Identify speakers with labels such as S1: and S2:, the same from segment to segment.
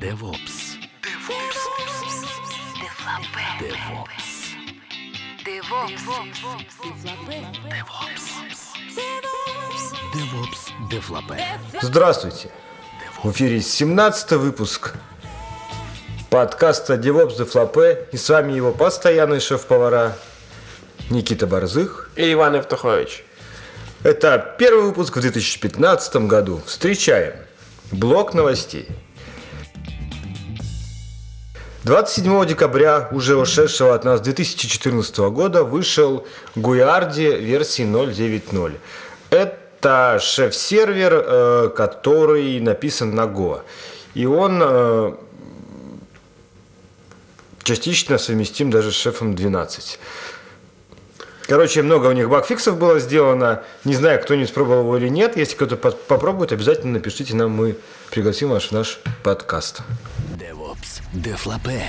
S1: DevOps. DevOps. Девлопе.
S2: Здравствуйте! В эфире 17 выпуск подкаста DevOps Дефлопе и с вами его постоянный шеф-повара Никита Борзых.
S3: И Иван Евтухович.
S2: Это первый выпуск в 2015 году. Встречаем блок новостей. 27 декабря уже ушедшего от нас 2014 года вышел Гуиарди версии 0.9.0. Это шеф-сервер, э, который написан на Go. И он э, частично совместим даже с шефом 12. Короче, много у них багфиксов было сделано. Не знаю, кто не испробовал его или нет. Если кто-то по- попробует, обязательно напишите нам, мы пригласим вас в наш подкаст.
S1: Дефлопе.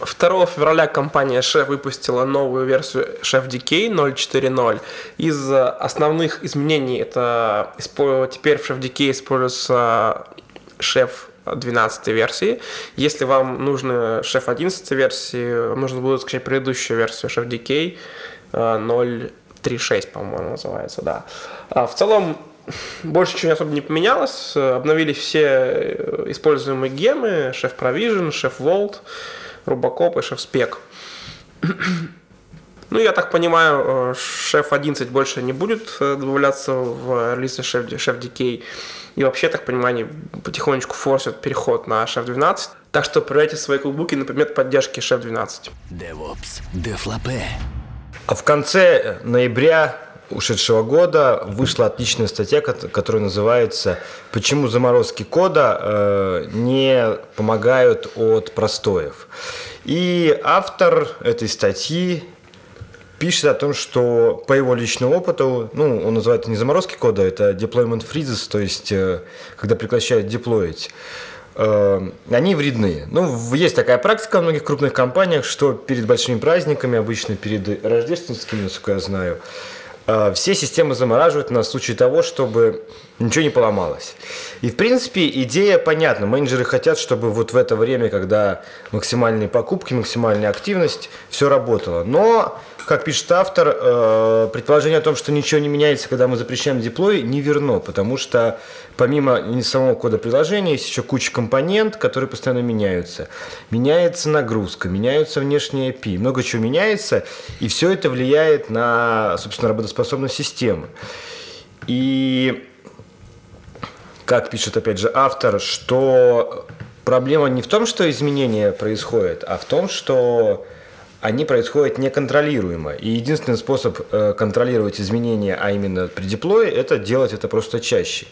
S3: 2 февраля компания Chef выпустила новую версию Chef DK 0.4.0. Из э, основных изменений это теперь в Chef DK используется Chef 12 версии. Если вам нужно Chef 11 версии, вам нужно будет скачать предыдущую версию Chef DK э, 0.3.6, по-моему, называется, да. А в целом больше ничего особо не поменялось. Э, Обновили все э, используемые гемы, Chef Provision, Chef Vault, Рубакоп и Chef Spec. Ну, я так понимаю, э, Chef 11 больше не будет э, добавляться в Chef, Chef DK. И вообще, так понимаю, они потихонечку форсят переход на Chef 12. Так что проверяйте свои кулбуки на предмет поддержки Chef 12.
S1: DevOps. Дефлопе.
S2: А в конце ноября ушедшего года вышла отличная статья, кот- которая называется «Почему заморозки кода э, не помогают от простоев». И автор этой статьи пишет о том, что по его личному опыту, ну, он называет это не заморозки кода, это deployment freezes, то есть э, когда прекращают деплоить, э, они вредны. Ну, есть такая практика в многих крупных компаниях, что перед большими праздниками, обычно перед рождественскими, насколько я знаю, все системы замораживают на случай того, чтобы ничего не поломалось. И, в принципе, идея понятна. Менеджеры хотят, чтобы вот в это время, когда максимальные покупки, максимальная активность, все работало. Но, как пишет автор, э, предположение о том, что ничего не меняется, когда мы запрещаем деплой, не верно, потому что помимо самого кода приложения есть еще куча компонент, которые постоянно меняются. Меняется нагрузка, меняются внешние API, много чего меняется, и все это влияет на, собственно, работоспособность системы. И как пишет опять же автор, что проблема не в том, что изменения происходят, а в том, что они происходят неконтролируемо. И единственный способ э, контролировать изменения, а именно при деплое, это делать это просто чаще.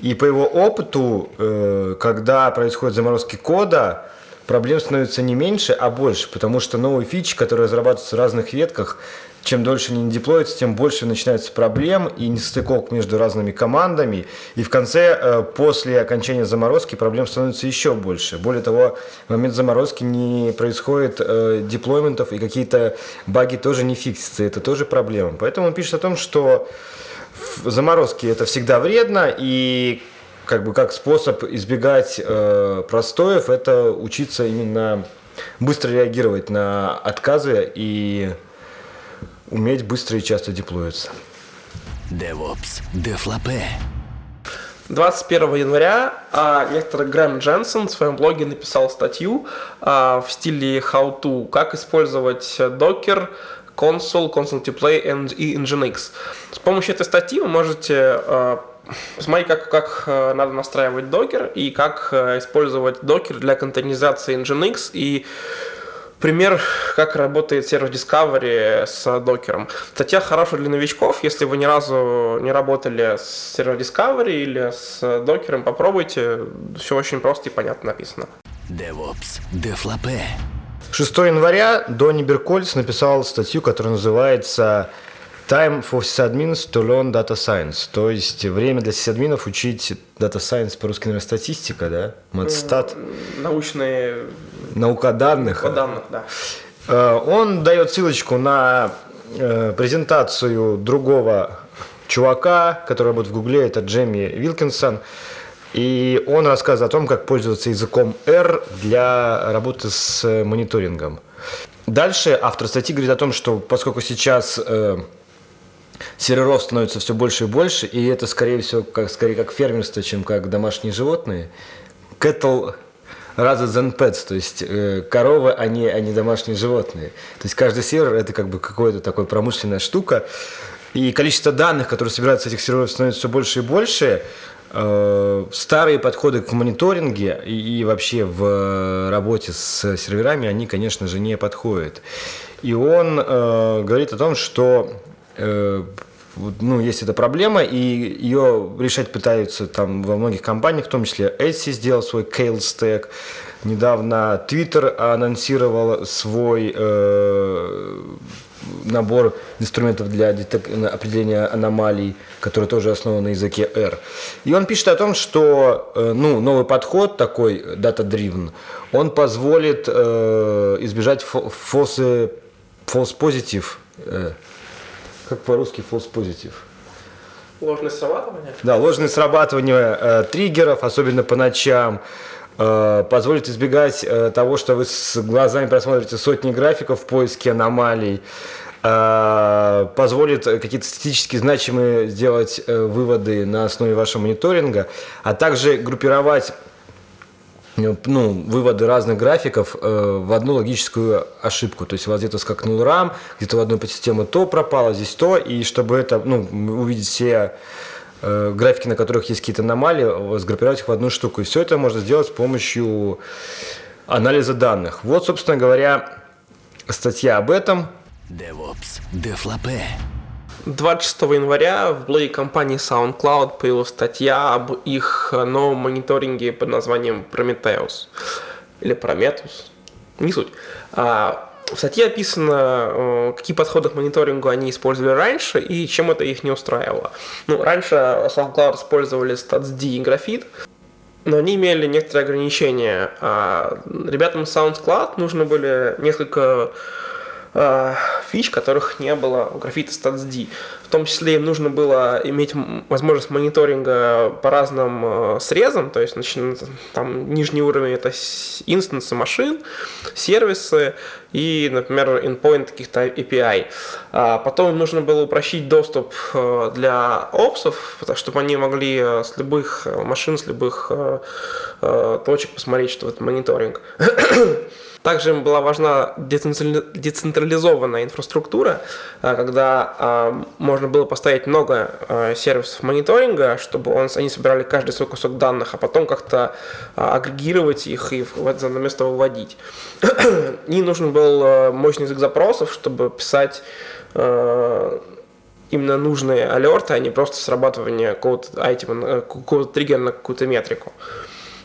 S2: И по его опыту, э, когда происходят заморозки кода, проблем становится не меньше, а больше, потому что новые фичи, которые разрабатываются в разных ветках, чем дольше они не деплоятся, тем больше начинается проблем и нестыковок между разными командами. И в конце, э, после окончания заморозки, проблем становится еще больше. Более того, в момент заморозки не происходит э, деплойментов, и какие-то баги тоже не фиксятся. Это тоже проблема. Поэтому он пишет о том, что заморозки это всегда вредно, и как бы как способ избегать э, простоев, это учиться именно быстро реагировать на отказы и уметь быстро и часто деплоиться.
S1: DevOps. Дефлопе.
S3: 21 января а, некто Грэм Дженсен в своем блоге написал статью а, в стиле How to, как использовать Docker, Console, Console to Play and- и Nginx. С помощью этой статьи вы можете а, посмотреть, как, как а, надо настраивать Docker и как а, использовать Docker для контейнеризации Nginx и Пример, как работает сервис Discovery с докером. Статья хорошая для новичков. Если вы ни разу не работали с сервис Discovery или с докером, попробуйте. Все очень просто и понятно написано.
S1: DevOps. Дефлопе.
S2: 6 января Донни Беркольц написал статью, которая называется Time for sysadmins to learn data science. То есть время для сисадминов учить data science по-русски, наверное, статистика, да? Матстат,
S3: Научные
S2: наука данных.
S3: по данных, да.
S2: Э, Он дает ссылочку на э, презентацию другого чувака, который работает в Гугле, это Джемми Вилкинсон. И он рассказывает о том, как пользоваться языком R для работы с мониторингом. Дальше автор статьи говорит о том, что поскольку сейчас э, серверов становится все больше и больше, и это, скорее всего, как, скорее как фермерство, чем как домашние животные, cattle rather than pets, то есть э, коровы, они, они домашние животные. То есть каждый сервер это как бы какая-то такая промышленная штука, и количество данных, которые собираются с этих серверов, становится все больше и больше. Э, старые подходы к мониторинге и, и вообще в работе с серверами, они, конечно же, не подходят. И он э, говорит о том, что э, ну, есть эта проблема, и ее решать пытаются там во многих компаниях, в том числе Etsy сделал свой Kale Stack, недавно Twitter анонсировал свой э, набор инструментов для определения аномалий, который тоже основан на языке R. И он пишет о том, что э, ну, новый подход такой, data-driven, он позволит э, избежать false, false positive, э, как по-русски false positive?
S3: Ложное срабатывание?
S2: Да, ложное срабатывание э, триггеров, особенно по ночам, э, позволит избегать э, того, что вы с глазами просмотрите сотни графиков в поиске аномалий, э, позволит какие-то статистически значимые сделать э, выводы на основе вашего мониторинга, а также группировать ну, выводы разных графиков э, в одну логическую ошибку. То есть у вас где-то скакнул RAM, где-то в одной подсистеме то пропало, здесь то, и чтобы это, ну, увидеть все э, графики, на которых есть какие-то аномалии, сгруппировать их в одну штуку. И все это можно сделать с помощью анализа данных. Вот, собственно говоря, статья об этом.
S1: DevOps, Deflape.
S3: 26 января в блоге компании SoundCloud появилась статья об их новом мониторинге под названием Prometheus. Или Prometheus. Не суть. А, в статье описано, э, какие подходы к мониторингу они использовали раньше и чем это их не устраивало. Ну, раньше SoundCloud использовали StatsD и Graphite, но они имели некоторые ограничения. А ребятам SoundCloud нужно были несколько э, фич, которых не было у Graffiti Stats D. В том числе им нужно было иметь возможность мониторинга по разным э, срезам, то есть начиная, там нижний уровень это инстансы машин, сервисы и, например, endpoint каких-то API. А потом им нужно было упрощить доступ э, для опсов, чтобы они могли э, с любых машин, с любых точек посмотреть, что это мониторинг. Также им была важна децентрализованная инфраструктура, э, когда э, можно было поставить много э, сервисов мониторинга, чтобы он, они собирали каждый свой кусок данных, а потом как-то агрегировать их и в это место выводить. и нужен был мощный язык запросов, чтобы писать именно нужные алерты, а не просто срабатывание какого-то айтема, какого-то триггера на какую-то метрику.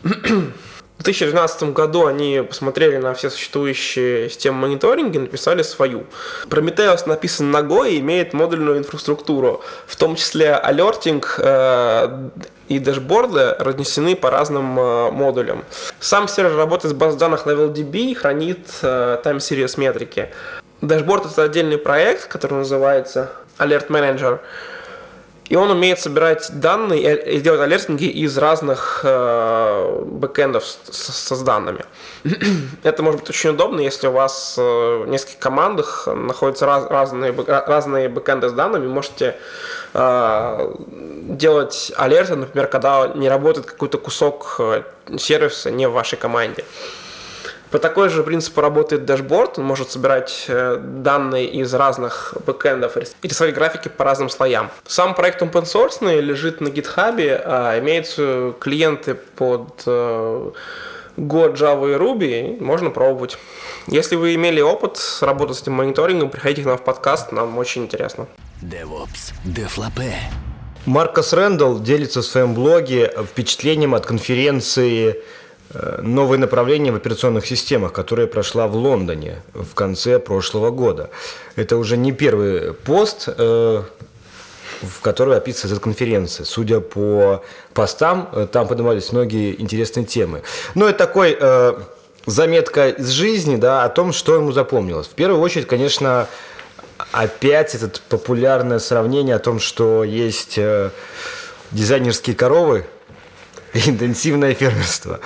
S3: В 2012 году они посмотрели на все существующие системы мониторинга и написали свою. Prometheus написан ногой и имеет модульную инфраструктуру, в том числе алертинг э, и дашборды разнесены по разным э, модулям. Сам сервер работает с баз данных LevelDB и хранит э, time series метрики. Дашборд это отдельный проект, который называется Alert Manager. И он умеет собирать данные и делать алертинги из разных э, бэкэндов с, с, с данными. Это может быть очень удобно, если у вас э, в нескольких командах находятся раз, разные, разные бэкэнды с данными. Можете э, делать алерты, например, когда не работает какой-то кусок э, сервиса не в вашей команде. По такой же принципу работает дашборд. Он может собирать э, данные из разных бэкэндов и рисовать графики по разным слоям. Сам проект open source лежит на GitHub, а имеются клиенты под э, Go, Java и Ruby, можно пробовать. Если вы имели опыт работы с этим мониторингом, приходите к нам в подкаст, нам очень интересно.
S1: DevOps, Deflape.
S2: Маркос Рэндалл делится в своем блоге впечатлением от конференции Э, новое направление в операционных системах, которая прошла в Лондоне в конце прошлого года. Это уже не первый пост, э, в котором описывается эта конференция. Судя по постам, э, там поднимались многие интересные темы. Но это такой заметка из жизни, да, о том, что ему запомнилось. В первую очередь, конечно, опять это популярное сравнение о том, что есть дизайнерские коровы, интенсивное фермерство.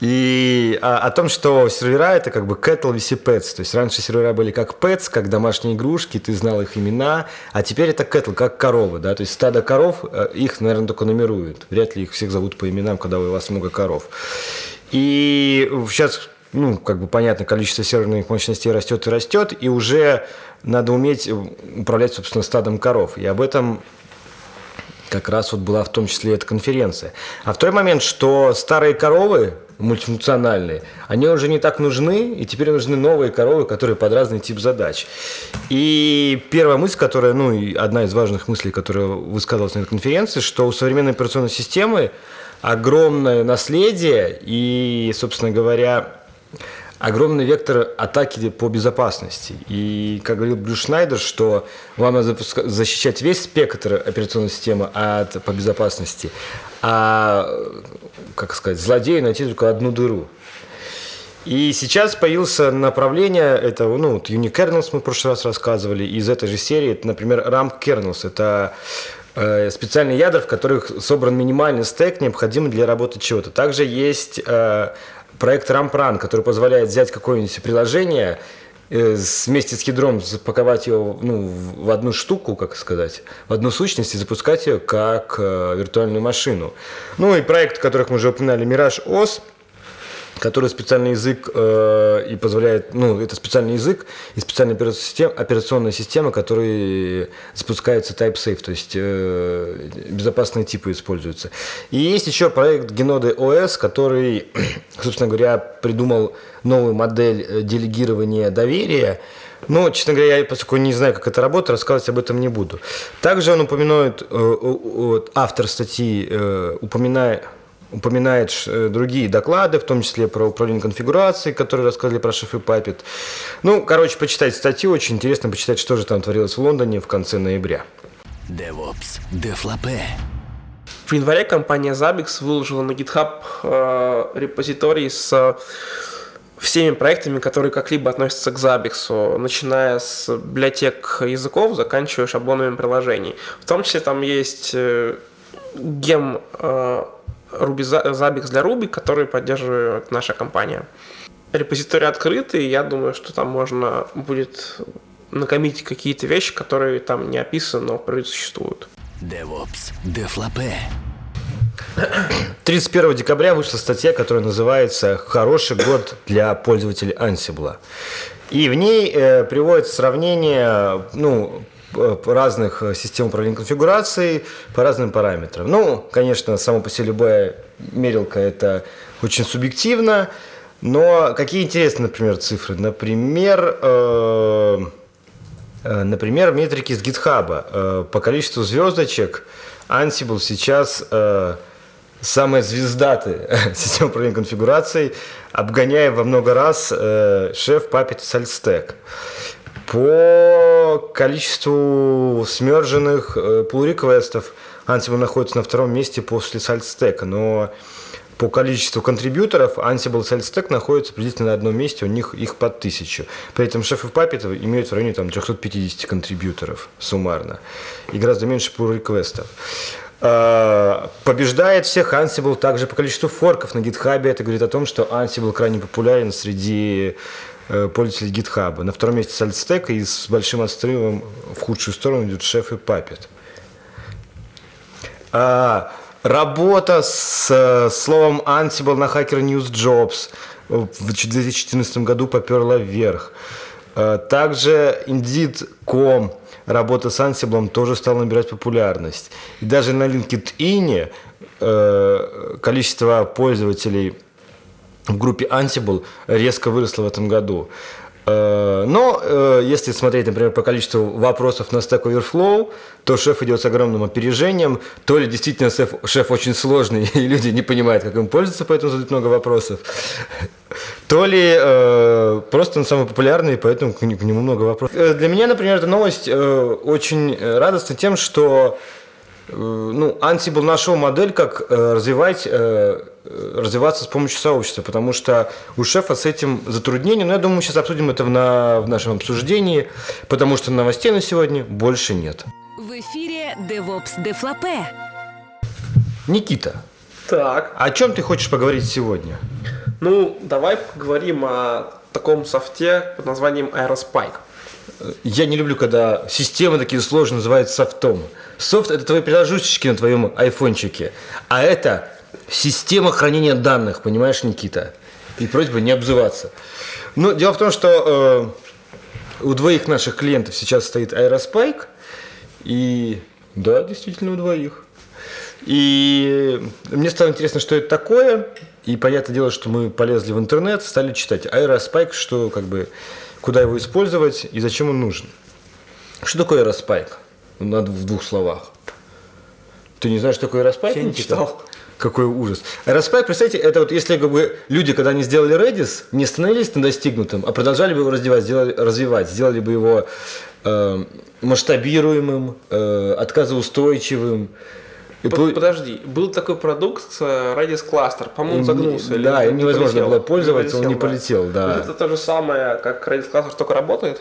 S2: И о, о том, что сервера это как бы cattle vs pets. То есть раньше сервера были как pets, как домашние игрушки, ты знал их имена, а теперь это cattle, как коровы. Да? То есть стадо коров, э, их, наверное, только нумеруют. Вряд ли их всех зовут по именам, когда у вас много коров. И сейчас ну, как бы понятно, количество серверных мощностей растет и растет, и уже надо уметь управлять, собственно, стадом коров. И об этом как раз вот была в том числе эта конференция. А второй момент, что старые коровы, мультифункциональные, они уже не так нужны, и теперь нужны новые коровы, которые под разный тип задач. И первая мысль, которая, ну, и одна из важных мыслей, которая высказалась на этой конференции, что у современной операционной системы огромное наследие, и, собственно говоря, огромный вектор атаки по безопасности. И, как говорил Брюс Шнайдер, что вам надо защищать весь спектр операционной системы от, по безопасности, а, как сказать, злодею найти только одну дыру. И сейчас появилось направление, это, ну, вот Unikernels мы в прошлый раз рассказывали, из этой же серии, это, например, RAM Kernels, это э, специальные ядра, в которых собран минимальный стек, необходимый для работы чего-то. Также есть э, проект Rampran, который позволяет взять какое-нибудь приложение, вместе с ядром запаковать его ну, в одну штуку, как сказать, в одну сущность и запускать ее как э, виртуальную машину. Ну и проект, которых мы уже упоминали, Mirage OS – который специальный язык э, и позволяет, ну, это специальный язык и специальная операционная система, операционная система который запускается TypeSafe, то есть э, безопасные типы используются. И есть еще проект Genode OS, который, собственно говоря, придумал новую модель э, делегирования доверия, но, честно говоря, я, поскольку не знаю, как это работает, рассказывать об этом не буду. Также он упоминает, э, автор статьи э, упоминает упоминает э, другие доклады, в том числе про управление конфигурацией, которые рассказали про Chef и. Ну, короче, почитать статью, очень интересно почитать, что же там творилось в Лондоне в конце ноября.
S1: DevOps, Deflape.
S3: В январе компания Zabbix выложила на GitHub э, репозиторий с всеми проектами, которые как-либо относятся к Zabbix, начиная с библиотек языков, заканчивая шаблонами приложений. В том числе там есть э, гем э, Ruby Zabbix для Ruby, который поддерживает наша компания. Репозиторий открытый, я думаю, что там можно будет накомить какие-то вещи, которые там не описаны, но в существуют.
S1: DevOps, Deflape.
S2: 31 декабря вышла статья, которая называется «Хороший год для пользователей Ansible». И в ней э, приводится сравнение ну, разных э, систем управления конфигурацией по разным параметрам. Ну, конечно, само по себе любая мерилка это очень субъективно, но какие интересные, например, цифры? Например, э, э, например, метрики с GitHub. Э, по количеству звездочек Ansible сейчас э, самая звездатая система управления конфигурацией, обгоняя во много раз э, шеф Puppet и SaltStack. По количеству смерженных э, pull реквестов Ansible находится на втором месте после SaltStack, но по количеству контрибьюторов Ansible и SaltStack находятся приблизительно на одном месте, у них их под тысячу. При этом Chef и Puppet имеют в районе там, 350 контрибьюторов суммарно и гораздо меньше pull реквестов а, Побеждает всех Ansible также по количеству форков на GitHub. Это говорит о том, что Ansible крайне популярен среди Э, пользователей GitHub. На втором месте SaltStack и с большим отрывом в худшую сторону идет Chef и Puppet. А, работа с э, словом Ansible на Hacker News Jobs в 2014 году поперла вверх. А, также Indeed.com работа с Ansible тоже стала набирать популярность. И даже на LinkedIn э, количество пользователей в группе Ansible резко выросла в этом году. Э, но э, если смотреть, например, по количеству вопросов на Stack Overflow, то шеф идет с огромным опережением, то ли действительно шеф, очень сложный, и люди не понимают, как им пользоваться, поэтому задают много вопросов, то ли э, просто он самый популярный, поэтому к, нему много вопросов. Для меня, например, эта новость очень радостна тем, что ну, Ansible нашел модель, как развивать, развиваться с помощью сообщества, потому что у шефа с этим затруднения, но я думаю, мы сейчас обсудим это в, на, в нашем обсуждении, потому что новостей на сегодня больше нет.
S4: В эфире DevOps Дефлапе.
S2: Никита,
S3: Так.
S2: О чем ты хочешь поговорить сегодня?
S3: Ну, давай поговорим о таком софте под названием Aerospike.
S2: Я не люблю, когда системы такие сложные называют софтом. Софт – это твои приложушечки на твоем айфончике. А это система хранения данных, понимаешь, Никита? И просьба не обзываться. Но дело в том, что э, у двоих наших клиентов сейчас стоит Aerospike. И да, действительно у двоих. И мне стало интересно, что это такое. И понятное дело, что мы полезли в интернет, стали читать Aerospike, что как бы, куда его использовать и зачем он нужен. Что такое Aerospike? Надо в двух словах. Ты не знаешь, что такое Aerospike?
S3: Я не читал.
S2: Какой ужас. Aerospike, представьте, это вот если как бы люди, когда они сделали Redis, не остановились на достигнутом, а продолжали бы его развивать, сделали, развивать сделали бы его э, масштабируемым, э, отказоустойчивым. И
S3: Под- Подожди, был такой продукт э, Redis Cluster, по-моему, он загнулся. или
S2: Да,
S3: не
S2: им невозможно
S3: полетел?
S2: было пользоваться, он не полетел, да.
S3: Это то же самое, как Redis Cluster, только работает?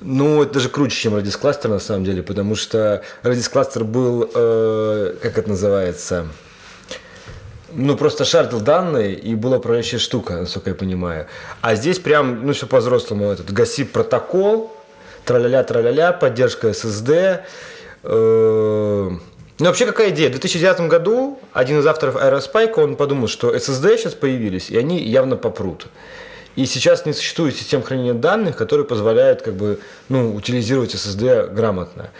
S2: Ну, это даже круче, чем Redis Cluster на самом деле, потому что Redis Cluster был, э, как это называется, ну, просто шардил данные, и была управляющая штука, насколько я понимаю. А здесь прям, ну, все по-взрослому, этот GASIP протокол, траля-ля, траля-ля, поддержка SSD. э, Ну, вообще, какая идея? В 2009 году один из авторов Aerospike, он подумал, что SSD сейчас появились, и они явно попрут. И сейчас не существует систем хранения данных, которые позволяют как бы, ну, утилизировать SSD грамотно.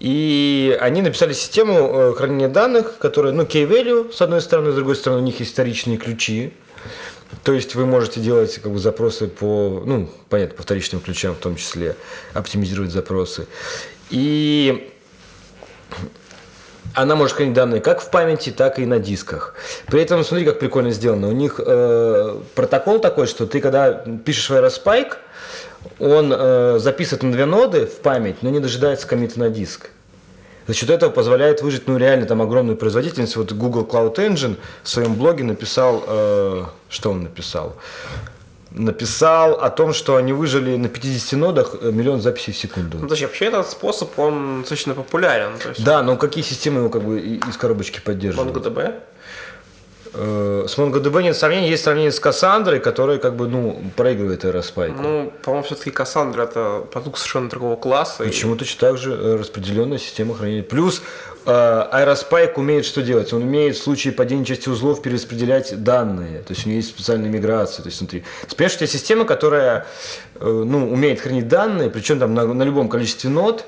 S2: И они написали систему э, хранения данных, которая, ну, key-value, с одной стороны, с другой стороны, у них есть вторичные ключи. То есть вы можете делать как бы, запросы по, ну, понятно, по вторичным ключам в том числе, оптимизировать запросы. И она может хранить данные как в памяти, так и на дисках. При этом, смотри, как прикольно сделано. У них э, протокол такой, что ты когда пишешь в Aerospike, он э, записывает на две ноды в память, но не дожидается комита на диск. За счет этого позволяет выжить ну, реально там огромную производительность. Вот Google Cloud Engine в своем блоге написал, э, что он написал? Написал о том, что они выжили на 50 нодах э, миллион записей в секунду.
S3: Ну, подожди, вообще этот способ, он достаточно популярен. То есть
S2: Да, но какие системы его как бы из коробочки поддерживают?
S3: MongoDB.
S2: Э, С MongoDB нет сомнений, есть сравнение с Кассандрой, которая как бы, ну, проигрывает Aerospike.
S3: Ну, по-моему, все-таки Cassandra это продукт совершенно другого класса. и-
S2: Почему точно так же э, распределенная система хранения. Плюс Aerospike умеет что делать? Он умеет в случае падения части узлов перераспределять данные. То есть у него есть специальная миграция. То есть внутри. Понимаешь, у тебя система, которая э, ну, умеет хранить данные, причем там на, на любом количестве нод,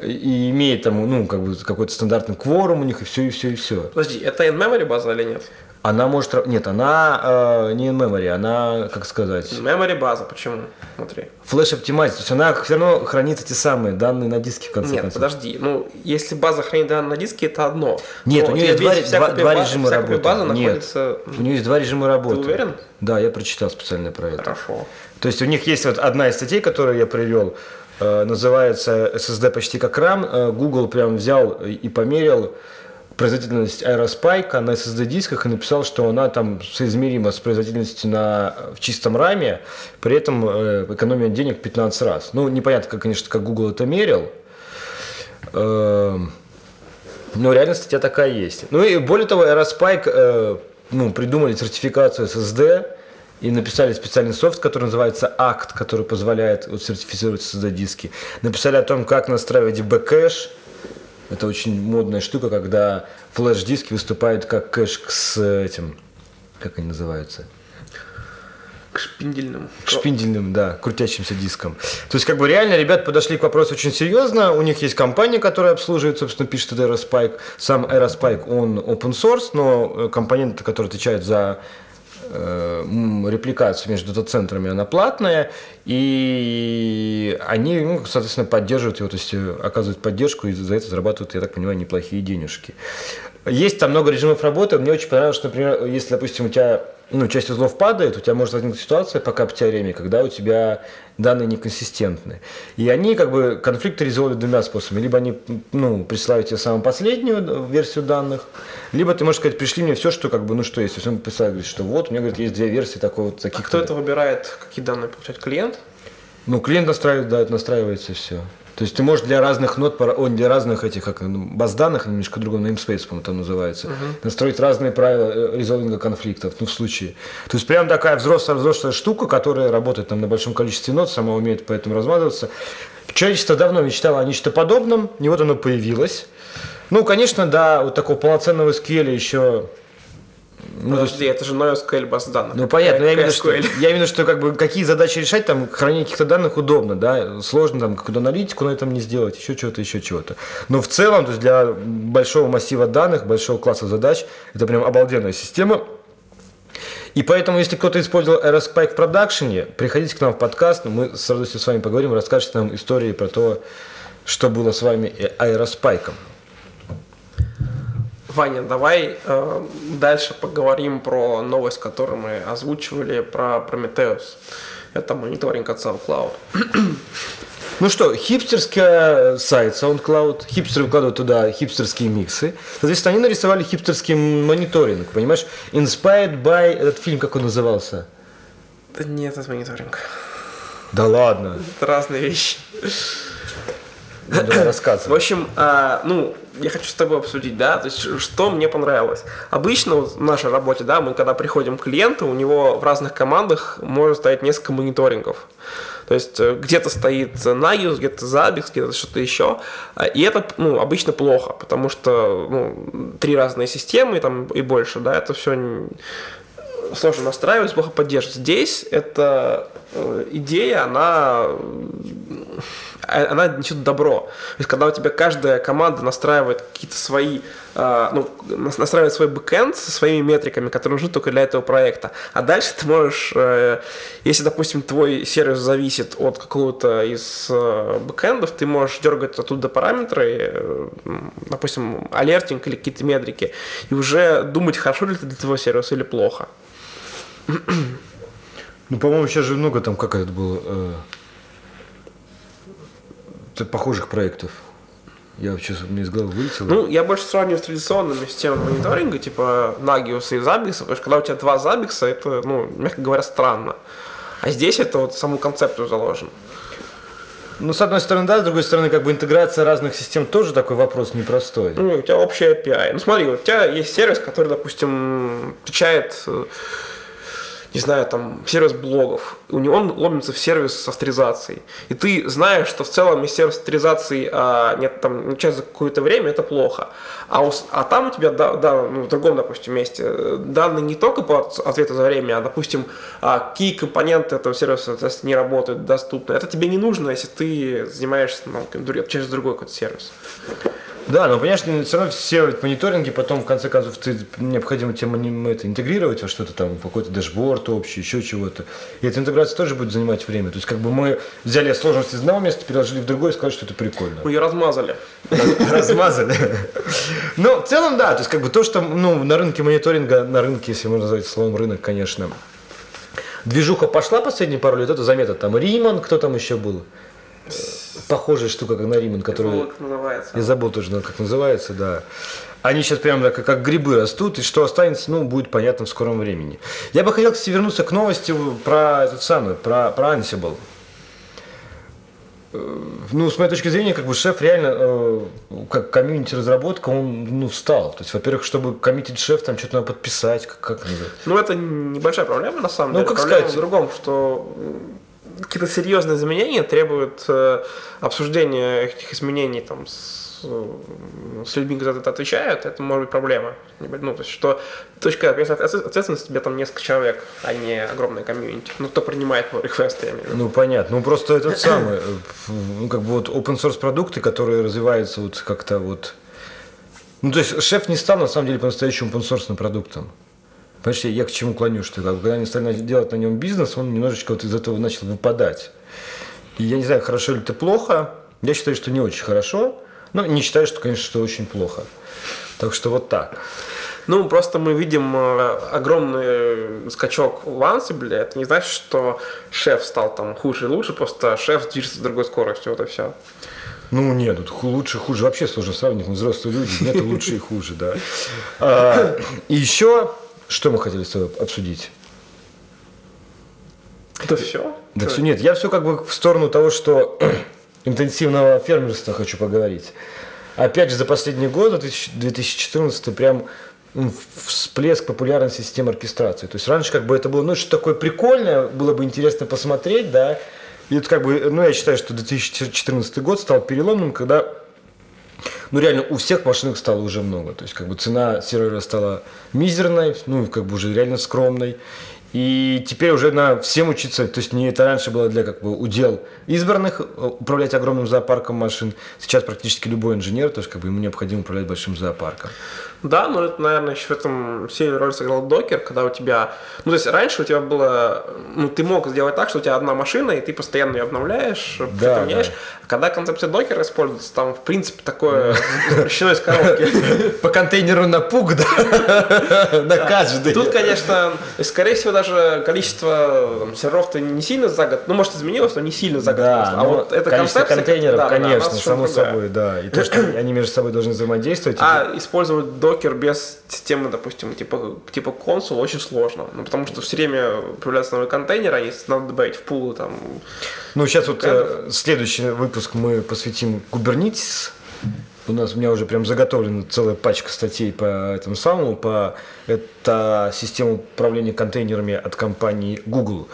S2: и имеет там, ну, как бы какой-то стандартный кворум у них, и все, и все, и все.
S3: Подожди, это in-memory база или нет?
S2: Она может... Нет, она э, не in-memory, она, как сказать,
S3: Memory база, почему? Смотри.
S2: флеш оптимайзер. То есть она все равно хранит эти самые данные на диске в конце
S3: Нет,
S2: концов.
S3: подожди. Ну, если база хранит данные на диске, это одно.
S2: Нет,
S3: Но
S2: у нее есть два, два- два режима работы.
S3: базы
S2: Нет,
S3: находится...
S2: у нее есть два режима работы.
S3: уверен?
S2: Да, я прочитал специально про это.
S3: Хорошо.
S2: То есть у них есть вот одна из статей, которую я привел, э, называется SSD почти как RAM. Э, Google прям взял и померил производительность Aerospike на SSD-дисках и написал, что она там соизмерима с производительностью на, в чистом раме, при этом э, экономия денег 15 раз. Ну, непонятно, как, конечно, как Google это мерил. Эм, но реально статья такая есть. Ну и более того, Aerospike э, ну, придумали сертификацию SSD и написали специальный софт, который называется ACT, который позволяет вот, сертифицировать SSD-диски. Написали о том, как настраивать bcache. Это очень модная штука, когда флеш-диски выступают как кэш с этим, как они называются?
S3: К шпиндельным.
S2: К шпиндельным, да, крутящимся дискам. То есть, как бы реально ребят подошли к вопросу очень серьезно. У них есть компания, которая обслуживает, собственно, пишет это Aerospike. Сам Aerospike, он open source, но э, компоненты, которые отвечают за э, репликацию между дата-центрами, она платная, и они, ну, соответственно, поддерживают его, то есть э, оказывают поддержку и за это зарабатывают, я так понимаю, неплохие денежки. Есть там много режимов работы. Мне очень понравилось, что, например, если, допустим, у тебя ну, часть узлов падает, у тебя может возникнуть ситуация по кап-теореме, когда у тебя данные неконсистентны. И они как бы конфликты резолвируют двумя способами. Либо они ну, присылают тебе самую последнюю версию данных, либо ты можешь сказать, пришли мне все, что как бы, ну что есть. То есть он присылает, говорит, что вот, у меня говорит, есть две версии такой вот таких.
S3: А кто это выбирает, какие данные получать клиент?
S2: Ну, клиент настраивает, да, это настраивается все. То есть ты можешь для разных нот, пара- о, для разных этих как, ну, баз данных, немножко другом namespace, по-моему, там называется, настроить разные правила э, резолвинга конфликтов, ну, в случае. То есть прям такая взрослая, взрослая штука, которая работает там на большом количестве нот, сама умеет поэтому размазываться. Человечество давно мечтало о нечто подобном, и вот оно появилось. Ну, конечно, да, вот такого полноценного SQL еще ну, то есть-
S3: Подожди, это же NoSQL баз данных.
S2: ну понятно, я имею в виду, что, я имею что как бы какие задачи решать, там хранение каких-то данных удобно, да, сложно там какую-то аналитику на этом не сделать, еще чего-то, еще чего-то. Но в целом, то есть для большого массива данных, большого класса задач, это прям обалденная система. И поэтому, если кто-то использовал Aerospike в продакшене, приходите к нам в подкаст, мы с радостью с вами поговорим, расскажете нам истории про то, что было с вами и Aerospike.
S3: Ваня, давай э, дальше поговорим про новость, которую мы озвучивали, про Prometheus. Это мониторинг от SoundCloud.
S2: Ну что, хипстерский сайт SoundCloud, хипстеры выкладывают туда хипстерские миксы. Соответственно, они нарисовали хипстерский мониторинг, понимаешь? Inspired by этот фильм, как он назывался?
S3: Да нет, это мониторинг.
S2: Да ладно.
S3: Это разные вещи.
S2: Ну, давай
S3: В
S2: рассказывай.
S3: общем, а, ну, я хочу с тобой обсудить, да, то есть, что мне понравилось. Обычно вот в нашей работе, да, мы когда приходим к клиенту, у него в разных командах может стоять несколько мониторингов. То есть э, где-то стоит Nagios, где-то Zabbix, где-то что-то еще. А, И это ну, обычно плохо, потому что ну, три разные системы там, и больше, да, это все сложно настраивать, плохо поддерживать. Здесь эта э, идея, она она несет добро. То есть, когда у тебя каждая команда настраивает какие-то свои, а, ну, нас- настраивает свой бэкэнд со своими метриками, которые нужны только для этого проекта. А дальше ты можешь, э, если, допустим, твой сервис зависит от какого-то из э, бэкэндов, ты можешь дергать оттуда параметры, э, допустим, алертинг или какие-то метрики, и уже думать, хорошо ли это для твоего сервиса или плохо.
S2: Ну, по-моему, сейчас же много там, как это было, э, похожих проектов. Я вообще мне из головы вылетело.
S3: Ну, я больше сравниваю с традиционными системами мониторинга, типа Nagios и Zabbix, потому что когда у тебя два Zabbix, это, ну, мягко говоря, странно. А здесь это вот саму концепту заложено.
S2: Ну, с одной стороны, да, с другой стороны, как бы интеграция разных систем тоже такой вопрос непростой.
S3: Ну, у тебя общий API. Ну, смотри, вот у тебя есть сервис, который, допустим, отвечает, э, не знаю, там, сервис блогов. У него он ломится в сервис с авторизацией. И ты знаешь, что в целом если сервис авторизации а, нет, там, начать за какое-то время, это плохо. А, у а там у тебя, да, да, ну, в другом, допустим, месте, э, данные не только по от- ответу за время, а, допустим, а, какие компоненты этого сервиса не работают, доступны. Это тебе не нужно, если ты занимаешься ну, через другой какой-то сервис.
S2: Да, но, понимаешь, все равно все мониторинги, потом, в конце концов, ты необходимо тебе мони- это интегрировать во что-то там, в какой-то дашборд общий, еще чего-то. И эта интеграция тоже будет занимать время. То есть, как бы мы взяли сложность из одного места, переложили в другое и сказали, что это прикольно.
S3: Мы ее размазали.
S2: Размазали. Но в целом, да, то есть, как бы то, что ну, на рынке мониторинга, на рынке, если можно назвать словом рынок, конечно, движуха пошла последние пару лет, это заметно. Там Риман, кто там еще был? Похожая штука, как на Риман, который... Я забыл тоже, как называется, да. Они сейчас прям как, как грибы растут, и что останется, ну, будет понятно в скором времени. Я бы хотел, кстати, вернуться к новости про этот самый, про, про Ansible. Э, Ну, с моей точки зрения, как бы шеф реально, э, как комьюнити разработка, он, ну, встал. То есть, во-первых, чтобы коммитить шеф, там что-то надо подписать, как, как.
S3: Ну, это небольшая проблема, на самом
S2: Ну,
S3: деле.
S2: как
S3: проблема
S2: сказать?
S3: в другом, что какие-то серьезные изменения требуют э, обсуждения этих изменений там, с, э, с людьми, которые это отвечают, это может быть проблема. Ну, то есть, что точка ответ- ответственности тебе там несколько человек, а не огромная комьюнити. Ну, кто принимает pull реквесты, я имею в виду.
S2: Ну, понятно. Ну, просто этот самый, э, ну, как бы вот open source продукты, которые развиваются вот как-то вот... Ну, то есть шеф не стал, на самом деле, по-настоящему open продуктом. Понимаешь, я, я к чему клоню, что когда они стали делать на нем бизнес, он немножечко вот из этого начал выпадать. И я не знаю, хорошо ли это плохо. Я считаю, что не очень хорошо. Но не считаю, что, конечно, что очень плохо. Так что вот так.
S3: Ну, просто мы видим э, огромный скачок в Ansible. Это не значит, что шеф стал там хуже и лучше, просто шеф движется с другой скоростью, вот и все.
S2: Ну, нет, тут лучше, хуже вообще сложно сравнить. Мы взрослые люди, нет лучше и хуже, да. А, и еще, что мы хотели с тобой обсудить?
S3: Это все?
S2: Да все, нет, я все как бы в сторону того, что интенсивного фермерства хочу поговорить. Опять же, за последний год, 2014, прям всплеск популярности системы оркестрации. То есть раньше как бы это было, ну, что такое прикольное, было бы интересно посмотреть, да. И это как бы, ну, я считаю, что 2014 год стал переломным, когда ну реально у всех машинок стало уже много. То есть как бы цена сервера стала мизерной, ну как бы уже реально скромной. И теперь уже на всем учиться, то есть не это раньше было для как бы удел избранных э, управлять огромным зоопарком машин. Сейчас практически любой инженер, то есть как бы ему необходимо управлять большим зоопарком.
S3: Да, но это, наверное, еще в этом сильную роль сыграл докер, когда у тебя... Ну, то есть раньше у тебя было... Ну, ты мог сделать так, что у тебя одна машина, и ты постоянно ее обновляешь, да, меняешь. Да. А когда концепция докера используется, там, в принципе, такое запрещено из коробки.
S2: По контейнеру на пуг, да? На каждый.
S3: Тут, конечно, скорее всего, даже количество серверов-то не сильно за год, ну, может, изменилось, но не сильно за год.
S2: А вот это концепция... контейнеров, конечно, само собой, да. И то, что они между собой должны взаимодействовать.
S3: А использовать докер без системы, допустим, типа, типа консул очень сложно. Ну, потому что все время появляются новые контейнеры, а если надо добавить в пул, там...
S2: Ну, сейчас вот э, следующий выпуск мы посвятим Kubernetes. У нас у меня уже прям заготовлена целая пачка статей по этому самому, по это система управления контейнерами от компании Google.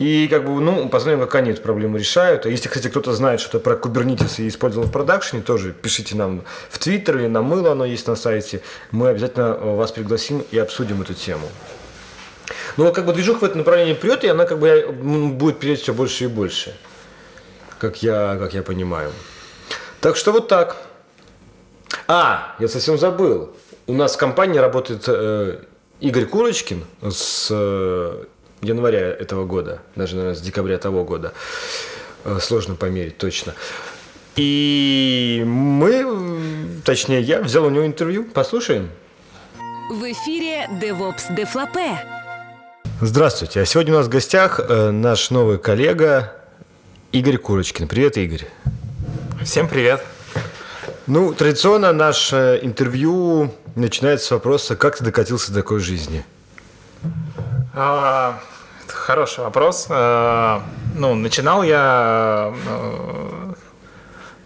S2: И как бы, ну, посмотрим, как они эту проблему решают. А если, кстати, кто-то знает что-то про Kubernetes и использовал в продакшене, тоже пишите нам в Твиттер или на мыло, оно есть на сайте. Мы обязательно вас пригласим и обсудим эту тему. Ну, как бы движуха в это направление прет, и она как бы будет переть все больше и больше, как я, как я понимаю. Так что вот так. А, я совсем забыл. У нас в компании работает э, Игорь Курочкин с э, января этого года, даже, наверное, с декабря того года. Э, сложно померить точно. И мы, точнее я, взял у него интервью. Послушаем.
S4: В эфире DevOps Дефлопе.
S2: Здравствуйте. А сегодня у нас в гостях э, наш новый коллега Игорь Курочкин. Привет, Игорь.
S5: Всем привет.
S2: Ну, традиционно наше интервью начинается с вопроса, как ты докатился до такой жизни?
S5: А, Хороший вопрос. Э, ну, начинал я э,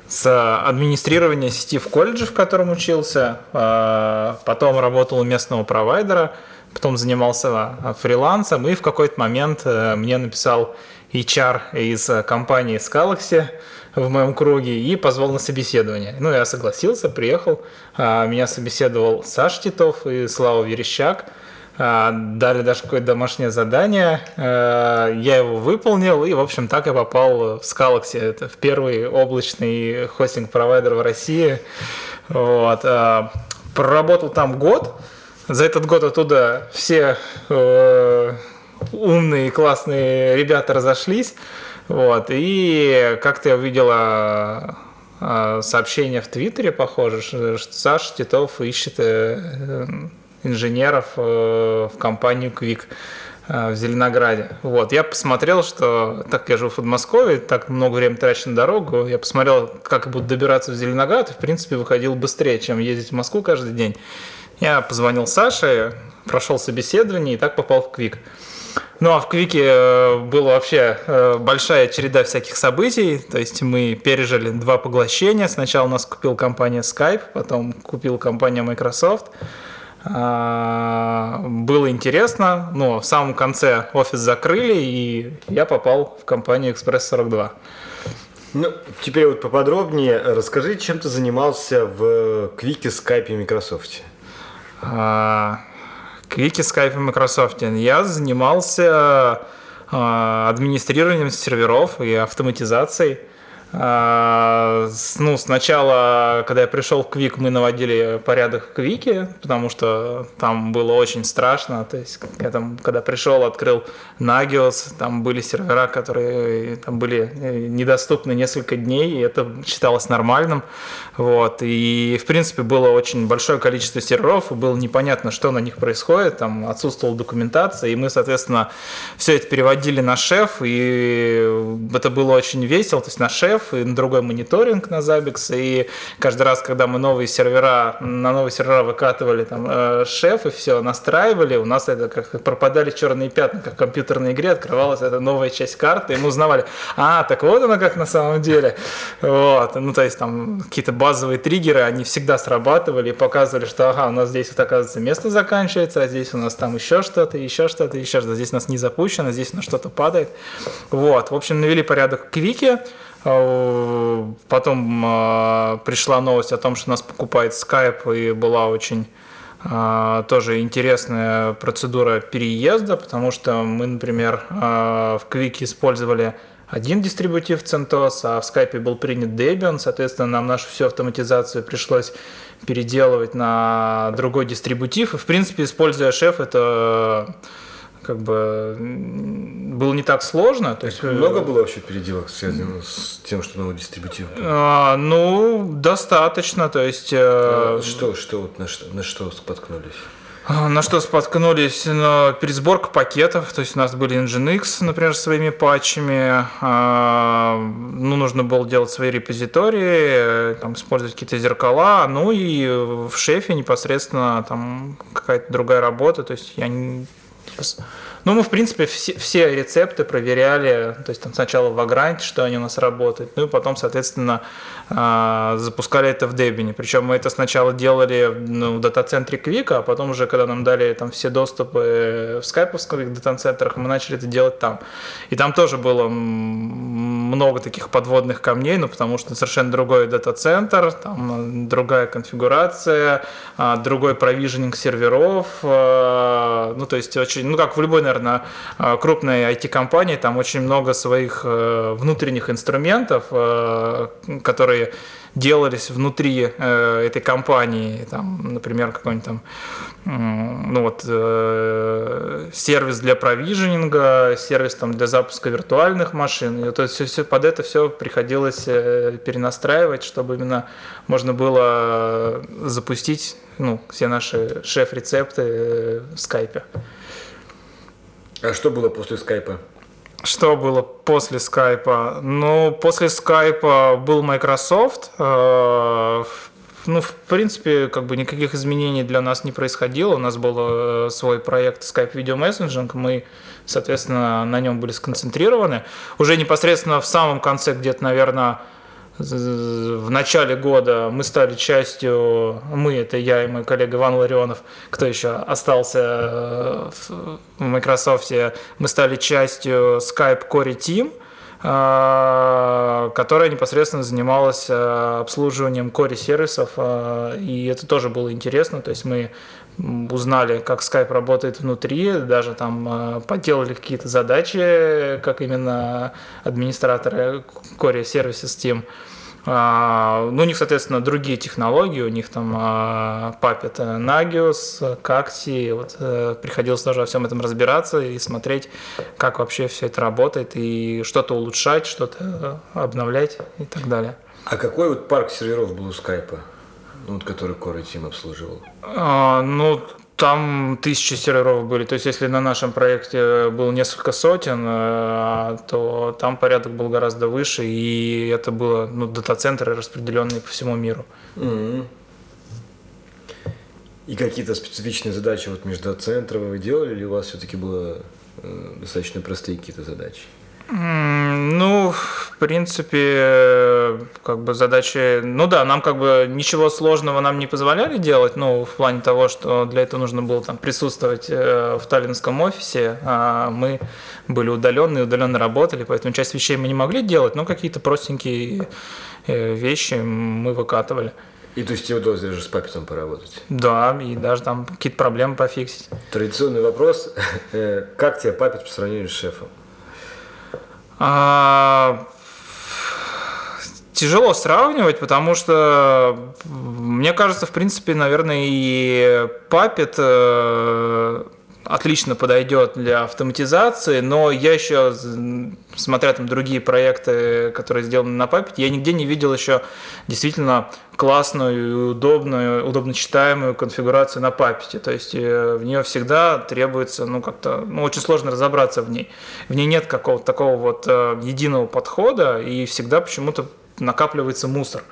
S5: с администрирования сети в колледже, в котором учился. Э, потом работал у местного провайдера. Потом занимался фрилансом. И в какой-то момент мне написал HR из компании Scalaxy в моем круге и позвал на собеседование. Ну, я согласился, приехал. Меня собеседовал Саш Титов и Слава Верещак – а, дали даже какое-то домашнее задание, а, я его выполнил, и, в общем, так я попал в Scalaxy, это в первый облачный хостинг-провайдер в России. Вот. А, проработал там год, за этот год оттуда все э, умные, классные ребята разошлись, вот, и как-то я увидела сообщение в Твиттере, похоже, что Саша Титов ищет э, инженеров э, в компанию Quick э, в Зеленограде. Вот. Я посмотрел, что так я живу в Подмосковье, так много времени трачу на дорогу. Я посмотрел, как буду добираться в Зеленоград, и, в принципе, выходил быстрее, чем ездить в Москву каждый день. Я позвонил Саше, прошел собеседование и так попал в Quick. Ну а в Квике э, была вообще большая череда всяких событий. То есть мы пережили два поглощения. Сначала нас купил компания Skype, потом купил компания Microsoft. А, было интересно, но в самом конце офис закрыли, и я попал в компанию Экспресс 42.
S2: Ну, теперь вот поподробнее расскажи, чем ты занимался в Квике, Скайпе и Microsoft.
S5: Квике, Скайпе и Microsoft. Я занимался а, администрированием серверов и автоматизацией. А, ну, сначала, когда я пришел в Квик, мы наводили порядок в Квике, потому что там было очень страшно. То есть, я там, когда пришел, открыл Nagios, там были сервера, которые там были э, недоступны несколько дней, и это считалось нормальным. Вот. И, в принципе, было очень большое количество серверов, и было непонятно, что на них происходит, там отсутствовала документация, и мы, соответственно, все это переводили на шеф, и это было очень весело, то есть на шеф, шеф, и другой мониторинг на Zabbix, и каждый раз, когда мы новые сервера, на новые сервера выкатывали там э, шеф и все настраивали, у нас это как пропадали черные пятна, как в компьютерной игре, открывалась эта новая часть карты, и мы узнавали, а, так вот она как на самом деле. Вот. Ну, то есть там какие-то базовые триггеры, они всегда срабатывали и показывали, что, ага, у нас здесь вот, оказывается, место заканчивается, а здесь у нас там еще что-то, еще что-то, еще что-то. Здесь у нас не запущено, здесь у нас что-то падает. Вот. В общем, навели порядок в Квике. Э, Потом э, пришла новость о том, что нас покупает Skype, и была очень э, тоже интересная процедура переезда, потому что мы, например, в Квике использовали один дистрибутив CentOS, а в Skype был принят Debian, соответственно, нам нашу всю автоматизацию пришлось переделывать на другой дистрибутив. И, в принципе, используя шеф, это как бы было не так сложно. То есть,
S2: Много было вообще переделок, связанных с тем, что новый дистрибутив был?
S5: а, ну, достаточно. То есть, э,
S2: Что, что, вот на что, на что споткнулись?
S5: А, На что споткнулись? На пересборка пакетов. То есть у нас были Nginx, например, своими патчами. А, Ну, нужно было делать свои репозитории, э, там, использовать какие-то зеркала. Ну и в шефе непосредственно там какая-то другая работа. То есть я не... Ну, мы, в принципе, все, все рецепты проверяли, то есть там сначала в Vagrant, что они у нас работают, ну и потом, соответственно, запускали это в Debian. Причем мы это сначала делали ну, в дата-центре Квика, а потом уже, когда нам дали там все доступы в скайповских дата-центрах, мы начали это делать там. И там тоже было много таких подводных камней, ну, потому что совершенно другой дата-центр, там э, другая конфигурация, а, другой провиженинг серверов, а, ну, то есть очень, ну, как в любой, наверное, а, крупной IT-компании, там очень много своих э, внутренних инструментов, э, которые делались внутри э, этой компании, там, например, какой-нибудь там, ну вот, э, сервис для провиженинга, сервис там для запуска виртуальных машин, и то есть все, под это все приходилось э, перенастраивать, чтобы именно можно было запустить, ну, все наши шеф-рецепты э, в скайпе.
S2: А что было после скайпа?
S5: Что было после скайпа? Ну, после скайпа был Microsoft. Э, Ну, в принципе, как бы никаких изменений для нас не происходило. У нас был э, свой проект Skype Video Messaging. Мы, соответственно, на нем были сконцентрированы. Уже непосредственно в самом конце, где-то, наверное, в начале года мы стали частью, мы, это я и мой коллега Иван Ларионов, кто еще остался э, в Microsoft, мы стали частью Skype Core Team, э, которая непосредственно занималась э, обслуживанием core сервисов, и это тоже было интересно, то есть мы узнали, как Skype работает внутри, даже там э, поделали какие-то задачи, как именно администраторы core сервиса Steam. А, Ну, у них, соответственно, другие технологии, у них там а, Puppet Nagios, Cacti, вот э, приходилось тоже во всем этом разбираться и смотреть, как вообще все это работает, и что-то улучшать, что-то обновлять и так далее.
S2: А какой вот парк серверов был у скайпа? Ну, вот, который Core Team обслуживал.
S5: А, Ну, там тысячи серверов были. То есть, если на нашем проекте было несколько сотен, э, то там порядок был гораздо выше, и это было ну, дата-центры, распределенные по всему миру.
S2: И какие-то специфичные задачи вот между центрами вы делали, или у вас все-таки было э, достаточно простые какие-то задачи?
S5: Ну, в принципе, как бы задачи... Ну да, нам как бы ничего сложного нам не позволяли делать, ну, в плане того, что для этого нужно было там присутствовать э, в таллинском офисе, а мы были удаленные, удаленно работали, поэтому часть вещей мы не могли делать, но какие-то простенькие э, вещи мы выкатывали.
S2: И то есть тебе удалось даже с папетом поработать.
S5: Да, и даже там какие-то проблемы пофиксить.
S2: Традиционный вопрос. э, Как тебе папет по сравнению с шефом?
S5: А, Тяжело сравнивать, потому что мне кажется, в принципе, наверное, и Puppet, э, отлично подойдет для автоматизации, но я еще, смотря там другие проекты, которые сделаны на Puppet, я нигде не видел еще действительно классную удобную, удобно читаемую конфигурацию на Puppet. То есть э, в нее всегда требуется, ну, как-то, ну, очень сложно разобраться в ней. В ней нет какого-то такого вот э, единого подхода, и всегда почему-то накапливается мусор.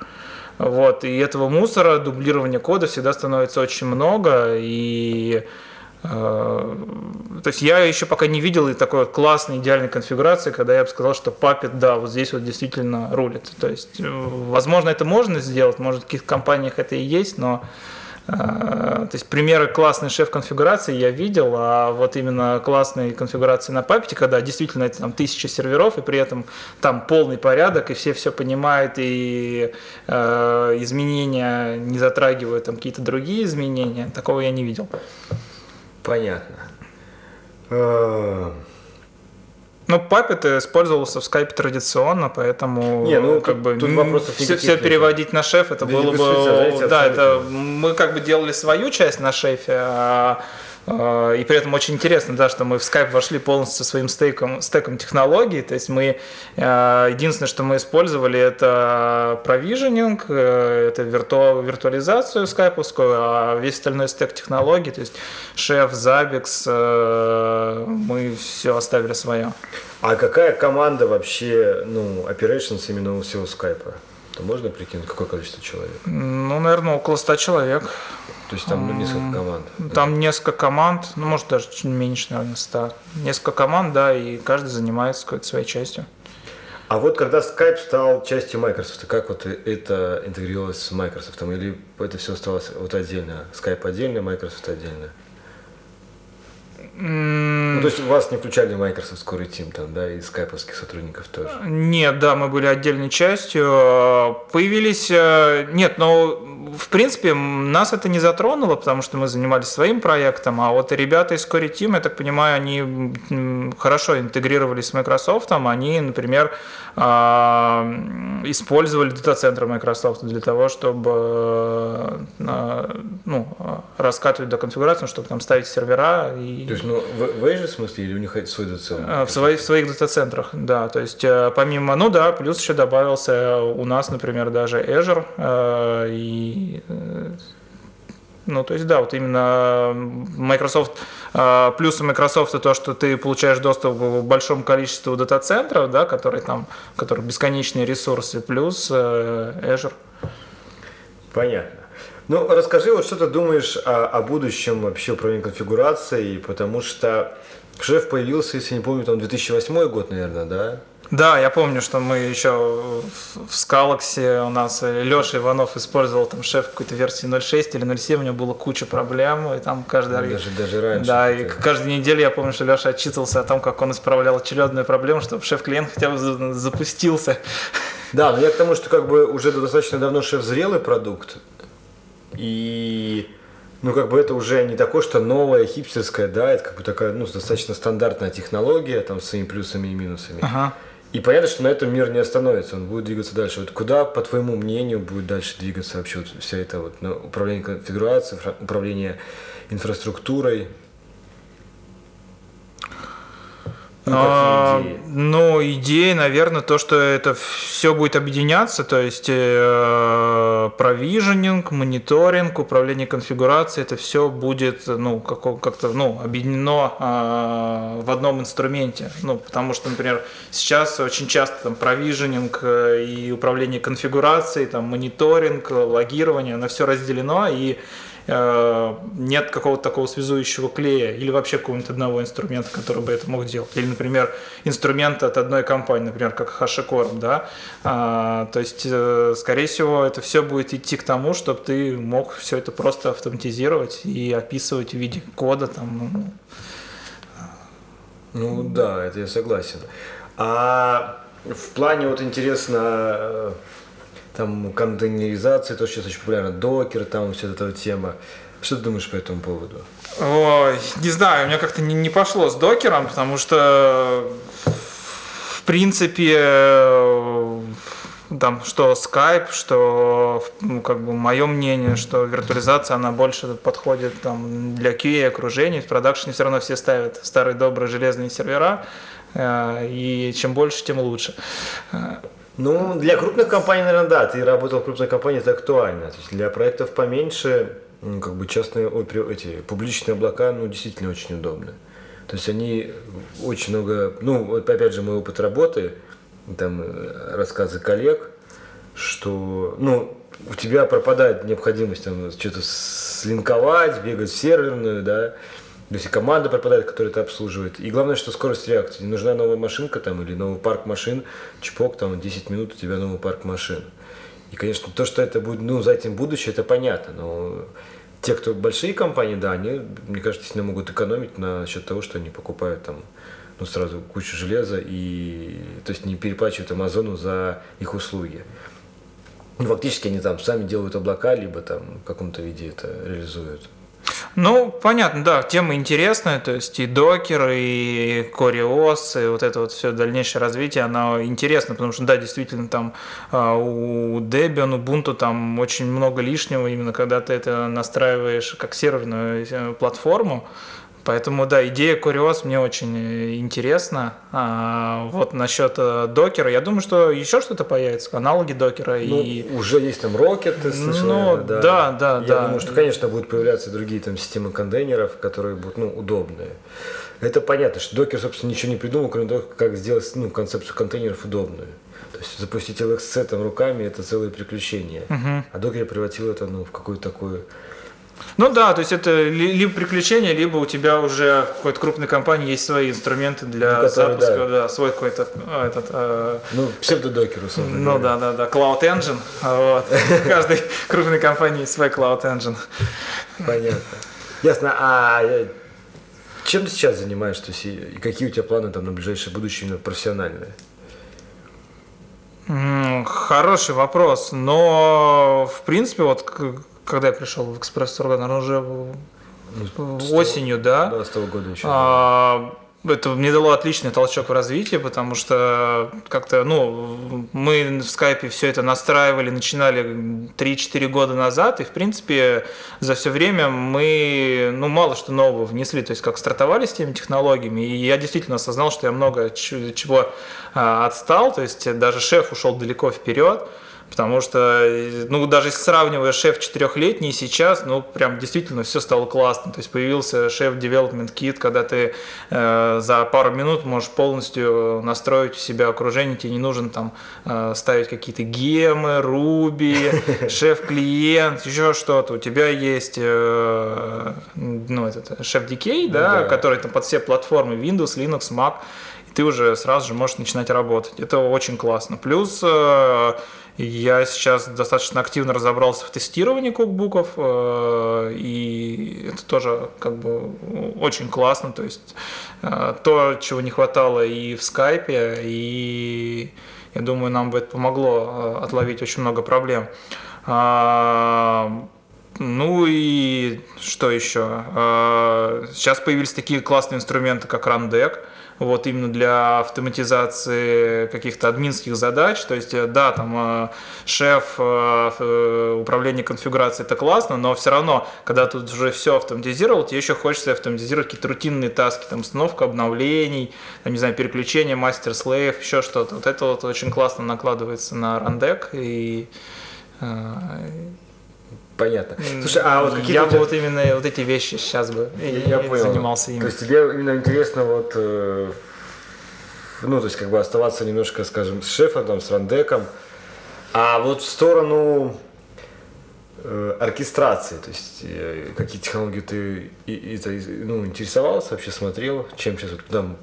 S5: Вот, и этого мусора, дублирования кода всегда становится очень много, и то есть я еще пока не видел такой классной, идеальной конфигурации, когда я бы сказал, что Puppet, да, вот здесь вот действительно рулит. То есть, э, возможно, это можно сделать, может, в каких-то компаниях это и есть, но э, то есть примеры классной шеф-конфигурации я видел, а вот именно классной конфигурации на Puppet, когда действительно это там тысяча серверов, и при этом там полный порядок, и все все понимают, и э, изменения не затрагивают там какие-то другие изменения, такого я не видел.
S2: Понятно. Э,
S5: ну, Puppet использовался в скайпе традиционно, поэтому
S2: не, ну,
S5: как
S2: тут,
S5: бы
S2: тут вопросов
S5: все, все переводить на шеф, это да было бы, да, это мы как бы делали свою часть на шефе, а а, и при этом очень интересно, да, что мы в Skype вошли полностью со своим стейком, стеком технологий. То есть мы а, единственное, что мы использовали, это провиженинг, э, это вирту, виртуализацию скайповскую, а весь остальной стек технологий, то есть шеф, э, мы все оставили свое.
S2: А какая команда вообще, ну, operations именно у всего скайпа? То можно прикинуть, какое количество человек?
S5: Ну, наверное, около 100 человек.
S2: То есть там ну, несколько команд?
S5: Там несколько команд, ну, может, даже чуть меньше, наверное, 100. Несколько команд, да, и каждый занимается какой-то своей частью.
S2: А вот когда Skype стал частью Microsoft, как вот это интегрировалось с Microsoft? Или это все осталось вот отдельно? Skype отдельно, Microsoft отдельно? Ну, то есть вас не включали в Microsoft Core Team там, да, и скайповских сотрудников тоже?
S5: Нет, да, мы были отдельной частью. Появились... Э, нет, но в принципе нас это не затронуло, потому что мы занимались своим проектом, а вот ребята из Core Team, я так понимаю, они хорошо интегрировались с Microsoft, они, например, а, использовали дата-центры Microsoft для того, чтобы э, ну, раскатывать до конфигурации, чтобы там ставить сервера. И...
S2: То есть, ну, в, в Azure смысле или у них свой дата-центр?
S5: Э, в, своих, в своих дата-центрах, да. То есть, э, помимо, ну да, плюс еще добавился у нас, например, даже Azure. И ну, то есть, да, вот именно Microsoft, а, плюсы Microsoft то, что ты получаешь доступ к большому количеству дата-центров, да, которые там, у которых бесконечные ресурсы, плюс э, Azure.
S2: Понятно. Ну, расскажи, вот что ты думаешь о, о будущем вообще управления конфигурацией, потому что шеф появился, если не помню, там 2008 год, наверное, да?
S5: Да, я помню, что мы еще в Скалаксе у нас Леша Иванов использовал там шеф какой-то версии 0.6 или 0.7, у него было куча проблем, и там каждый...
S2: Ну, даже, даже раньше.
S5: Да, и каждую неделю я помню, что Леша отчитывался о том, как он исправлял очередную проблему, чтобы шеф-клиент хотя бы запустился.
S2: Да, но я к тому, что как бы уже достаточно давно шеф зрелый продукт, и ну, как бы это уже не такое, что новое, хипстерское, да, это как бы такая, ну, достаточно стандартная технология, там, с своими плюсами и минусами.
S5: Ага.
S2: И понятно, что на этом мир не остановится, он будет двигаться дальше. Вот куда, по твоему мнению, будет дальше двигаться вообще вот вся эта вот ну, управление конфигурацией, управление инфраструктурой?
S5: Ну, а, идеи? Ну, идея, наверное, то, что это все будет объединяться, то есть э, провиженинг, мониторинг, управление конфигурацией, это все будет, ну, как-то, ну, объединено э, в одном инструменте. Ну, потому что, например, сейчас очень часто там провиженинг э, и управление конфигурацией, там, мониторинг, логирование, оно все разделено, и нет какого-то такого связующего клея или вообще какого-нибудь одного инструмента, который бы это мог делать. Или, например, инструмент от одной компании, например, как HashiCorp, да. А, то есть, э, скорее всего, это все будет идти к тому, чтобы ты мог все это просто автоматизировать и описывать в виде кода там.
S2: Ну, ну да, это я согласен. А в плане вот интересно э, там контейнеризация, то, что сейчас очень популярно, докер, там вся эта тема. Что ты думаешь по этому поводу?
S5: Ой, не знаю, у меня как-то не, не пошло с докером, потому что в принципе там, что Skype, что, ну, как бы, мое мнение, что виртуализация, она больше подходит там, для QA окружений. В продакшене все равно все ставят старые добрые железные сервера, э, и чем больше, тем лучше.
S2: Ну, для крупных компаний, наверное, да. Ты работал в крупной компании, это актуально. То есть для проектов поменьше, ну, как бы частные, ой, эти публичные облака, ну, действительно очень удобны. То есть они очень много, ну, опять же, мой опыт работы, там э, рассказы коллег, что, ну, у тебя пропадает необходимость там что-то слинковать, бегать в серверную, да, то есть и команда пропадает, которая это обслуживает. И главное, что скорость реакции. Не нужна новая машинка там или новый парк машин, чпок, там 10 минут у тебя новый парк машин. И, конечно, то, что это будет, ну, за этим будущее, это понятно, но те, кто большие компании, да, они, мне кажется, действительно могут экономить на счет того, что они покупают там ну, сразу кучу железа и, то есть, не переплачивают Амазону за их услуги. Фактически они там сами делают облака, либо там в каком-то виде это реализуют.
S5: Ну, понятно, да, тема интересная, то есть и докер, и кориос, и вот это вот все дальнейшее развитие, оно интересно, потому что, да, действительно, там а, у Debian, Ubuntu там очень много лишнего, именно когда ты это настраиваешь как серверную э, платформу, Поэтому, да, идея Куриос мне очень э, интересна. А, вот насчет э, докера, я думаю, что еще что-то появится, аналоги докера.
S2: Ну,
S5: и...
S2: уже есть там Rocket, ты слышал,
S5: Ну,
S2: наверное,
S5: да, да,
S2: Я
S5: да.
S2: думаю, что, конечно, будут появляться другие там системы контейнеров, которые будут, ну, удобные. Это понятно, что докер, собственно, ничего не придумал, кроме того, как сделать, ну, концепцию контейнеров удобную. То есть запустить LXC там руками – это целое приключение. А докер превратил это, ну, в какую-то такую
S5: Ну да, то есть это ли- либо приключение, либо у тебя уже в какой-то крупной компании есть свои инструменты для
S2: Ну, которые,
S5: запуска,
S2: да.
S5: да. свой какой-то а, этот. э,
S2: Ну, псевдодокер,
S5: ну да, да, да, Cloud Engine. Вот. У каждой крупной компании есть свой Cloud Engine.
S2: Понятно. Ясно. А чем ты сейчас занимаешься? То есть, и какие у тебя планы там на ближайшее будущее именно профессиональное?
S5: М, Хороший вопрос, но в принципе вот когда я пришел в экспресс наверное, уже в- осенью, да,
S2: Да, с того года еще.
S5: А, это мне дало отличный толчок в развитии, потому что как-то, ну, мы в скайпе все это настраивали, начинали 3-4 года назад, и, в принципе, за все время мы, ну, мало что нового внесли, то есть как стартовали с теми технологиями, и я действительно осознал, что я много чего а, отстал, то есть даже шеф ушел далеко вперед, Потому что, ну, даже если сравнивая шеф четырехлетний сейчас, ну, прям действительно все стало классно. То есть появился шеф Development Kit, когда ты э, за пару минут можешь полностью настроить у себя окружение, тебе не нужно там э, ставить какие-то гемы, руби, шеф-клиент, еще что-то. У тебя есть, э, ну, этот шеф DK, да,
S2: да.
S5: который там под все платформы Windows, Linux, Mac, и ты уже сразу же можешь начинать работать. Это очень классно. Плюс э, я сейчас достаточно активно разобрался в тестировании кукбуков, э, и это тоже как бы очень классно. То есть э, то, чего не хватало и в скайпе, и я думаю, нам бы это помогло э, отловить очень много проблем. А, ну и что еще? А, Сейчас появились такие классные инструменты, как Rundeck. Вот именно для автоматизации каких-то админских задач. То есть, э, да, там э, шеф э, управления конфигурацией это классно, но все равно, когда ты уже все автоматизировал, тебе еще хочется автоматизировать какие-то рутинные таски, там установка обновлений, там, не знаю, переключение мастер-слейв, еще что-то. Вот это вот очень классно накладывается на Rundeck и
S2: Понятно. Слушай, а вот какие
S5: я бы вот именно вот эти вещи сейчас бы
S2: Я
S5: и
S2: понял.
S5: занимался ими.
S2: То есть тебе именно интересно вот, э, ну, то есть как бы оставаться немножко, скажем, с шефом, там, с рандеком, а вот в сторону э, оркестрации, то есть э, какие технологии ты и, и- это, ну, интересовался, вообще смотрел, чем сейчас вот, там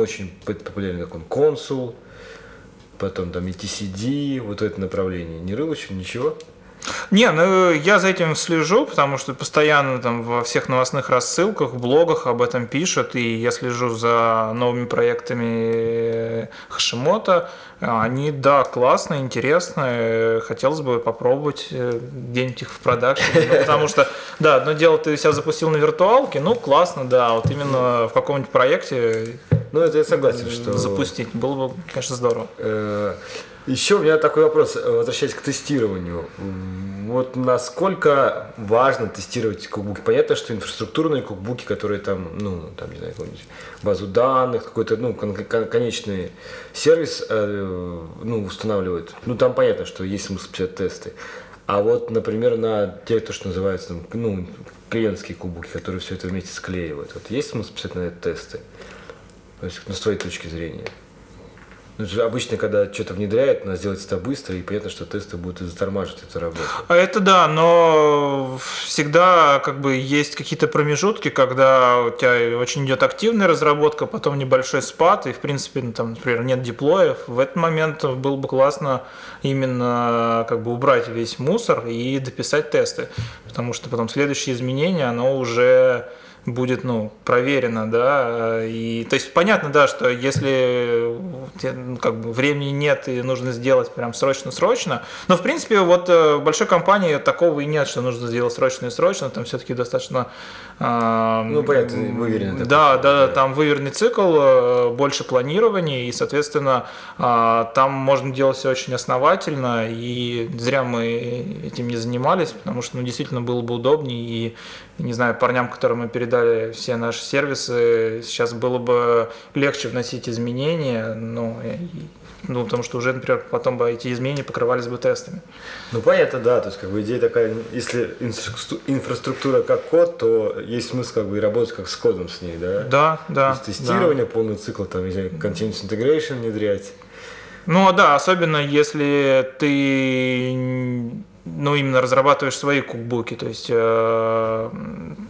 S2: очень популярный как он консул, потом там и TCD, вот это направление, не рыл еще ничего?
S5: Не, ну я за этим слежу, потому что постоянно там во всех новостных рассылках, блогах об этом пишут, и я слежу за новыми проектами Хашимота. Они, да, классные, интересные, хотелось бы попробовать э, где-нибудь их в продакшене, ну, потому что, да, одно дело ты себя запустил на виртуалке, ну классно, да, вот именно в каком-нибудь проекте
S2: Ну, это я согласен, что...
S5: запустить было бы, конечно, здорово.
S2: Еще у меня такой вопрос, э, возвращаясь к тестированию. Вот насколько важно тестировать кукбуки? Понятно, что инфраструктурные кукбуки, которые там, ну, там, не знаю, какую-нибудь базу данных, какой-то, ну, кон- кон- конечный сервис, э, ну, устанавливают. Ну, там понятно, что есть смысл писать тесты. А вот, например, на те, то, что называется, там, ну, клиентские кубуки, которые все это вместе склеивают. Вот есть смысл писать на это тесты? То есть, ну, с твоей точки зрения. Ну, обычно, когда что-то внедряют, надо сделать это быстро, и понятно, что тесты будут затормаживать эту работу.
S5: А Это да, но всегда как бы есть какие-то промежутки, когда у тебя очень идет активная разработка, потом небольшой спад, и в принципе, ну, там, например, нет деплоев. В этот момент было бы классно именно как бы убрать весь мусор и дописать тесты, потому что потом следующее изменение, оно уже будет, ну, проверено, да, и, то есть, понятно, да, что если ну, как бы времени нет и нужно сделать прям срочно-срочно, но, в принципе, вот э, в большой компании такого и нет, что нужно сделать срочно и срочно, там все-таки достаточно... а,
S2: Ну, понятно, выверенный
S5: Да, да,
S2: да.
S5: там выверенный цикл, э, больше планирования, и, соответственно, а, там можно делать все очень основательно, и зря мы этим не занимались, потому что, ну, действительно было бы удобнее, и, не знаю, парням, которым мы передали все наши сервисы, сейчас было бы легче вносить изменения, ну, ну, потому что уже, например, потом бы эти изменения покрывались бы тестами.
S2: Ну, понятно, да, то есть, как бы идея такая, если инфраструкту- инфраструктура как код, то есть смысл как бы и работать как с кодом с ней, да?
S5: Да, да.
S2: То есть тестирование, полный цикл, там, continuous integration внедрять.
S5: Ну да, особенно если ты ну, именно разрабатываешь свои кукбуки. То есть э,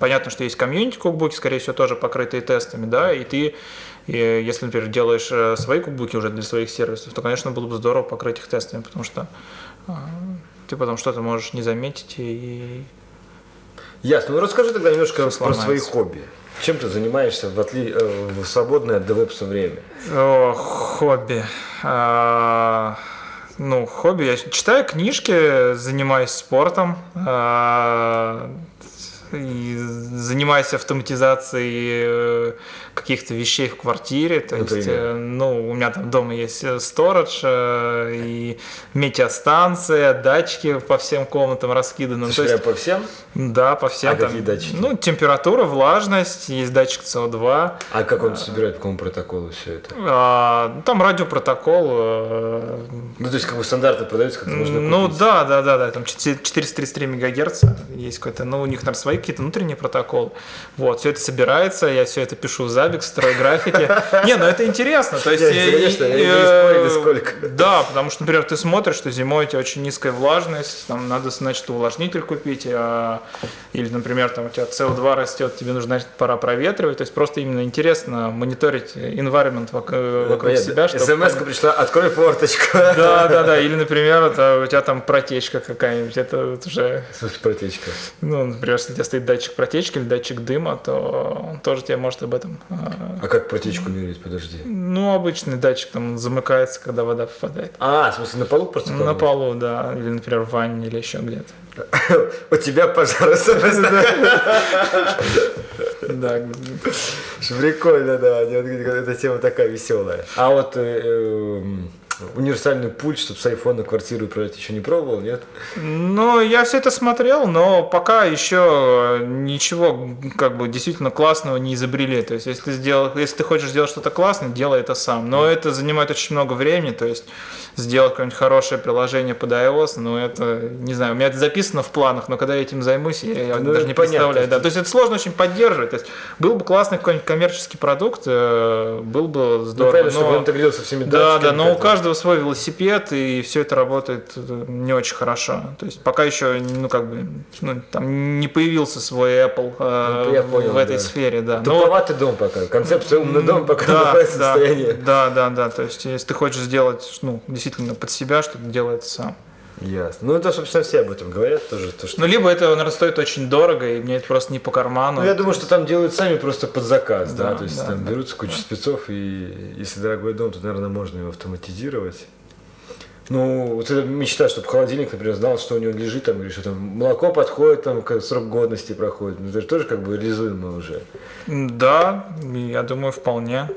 S5: понятно, что есть комьюнити кукбуки, скорее всего, тоже покрытые тестами, да, и ты, э, если, например, делаешь э, свои кукбуки уже для своих сервисов, то, конечно, было бы здорово покрыть их тестами, потому что э, ты потом что-то можешь не заметить и
S2: Ясно. Ну, расскажи тогда немножко про свои
S5: сломается.
S2: хобби. Чем ты занимаешься в, отли... э, в свободное от DevOps время?
S5: О, хобби. А, ну, хобби. Я читаю книжки, занимаюсь спортом, а, и занимаюсь автоматизацией э, каких-то вещей в квартире. То есть,
S2: Например?
S5: э, ну, у меня там дома есть э, сторож и метеостанция, датчики по всем комнатам раскиданы. Ну, то есть,
S2: по всем?
S5: да, по всем.
S2: А
S5: там,
S2: какие датчики?
S5: Ну, температура, влажность, есть датчик СО2.
S2: А как он собирает, по какому протоколу все это?
S5: А, ну, там радиопротокол.
S2: Ну, то есть, как бы стандарты продаются, как можно
S5: ну
S2: купить.
S5: да, да, да, да, там 4- 433 мегагерца есть какой-то, ну у них, наверное, свои какие-то внутренние протоколы. Вот, все это собирается, я все это пишу в Zabbix, строю графики. Не, ну это интересно, то есть...
S2: Не,
S5: э,
S2: конечно,
S5: э,
S2: сколько.
S5: Да, потому что, например, ты смотришь, что зимой у тебя очень низкая влажность, там надо, значит, увлажнитель купить, а, или, например, там у тебя CO2 растет, тебе нужно, значит, пора проветривать, то есть просто именно интересно мониторить environment вок-
S2: Ну,
S5: вокруг
S2: понятно.
S5: себя, чтобы
S2: СМС-ка пришла, открой форточку.
S5: да, да, да. Или, например, у тебя там протечка какая-нибудь. Это уже,
S2: смысле, протечка.
S5: ну, например, если у тебя стоит датчик протечки датчик дыма, то он тоже тебе может об этом. а,
S2: А как протечку мерить, подожди?
S5: Ну, обычный датчик там замыкается, когда вода попадает.
S2: А, в смысле, на полу просто
S5: На полу, да. Или, например, в ванне или еще где-то.
S2: У тебя пожар.
S5: Да.
S2: Прикольно, да. Эта тема такая веселая. А вот э, эм, универсальный пульт, чтобы с айфона квартиру управлять, еще не пробовал, нет?
S5: Ну, я все это смотрел, но пока еще ничего как бы действительно классного не изобрели. То есть, если, ты сделал, если ты хочешь сделать что-то классное, делай это сам. Но это занимает очень много времени. То есть, сделать какое-нибудь хорошее приложение под iOS, ну, это, не знаю, у меня это записано в планах, но когда я этим займусь, я, я
S2: Ну,
S5: даже не
S2: понятно.
S5: представляю. Да. То есть, это сложно очень поддерживать. То есть, был бы классный какой-нибудь коммерческий продукт, э, был бы
S2: Ну,
S5: здорово.
S2: понятно, чтобы
S5: но-
S2: он интегрировался всеми
S5: да, да, но у
S2: как-то.
S5: Каждого свой велосипед, и все это работает э, не очень хорошо. То есть пока еще, ну, как бы, ну, там не появился свой Apple э,
S2: Ну, понял,
S5: в этой
S2: да.
S5: сфере, да. Но-
S2: Туповатый дом пока. Концепция умный дом пока
S5: да,
S2: находится в
S5: да,
S2: состоянии.
S5: да, да, да. То есть, если ты хочешь сделать, ну, действительно под себя, что-то делай это сам.
S2: Ясно. Ну, это, собственно, все об этом говорят тоже. То, что...
S5: Ну, либо это, наверное, стоит очень дорого, и мне это просто не по карману.
S2: Ну, я думаю, что там делают сами просто под заказ, да,
S5: Да,
S2: то есть
S5: да,
S2: там
S5: да.
S2: берутся куча спецов, и если дорогой дом, то, наверное, можно его автоматизировать. Ну, вот эта мечта, чтобы холодильник, например, знал, что у него лежит, там, или что там, молоко подходит, там, как срок годности проходит. Ну, это же тоже как бы реализуемо уже.
S5: Да, я думаю, вполне.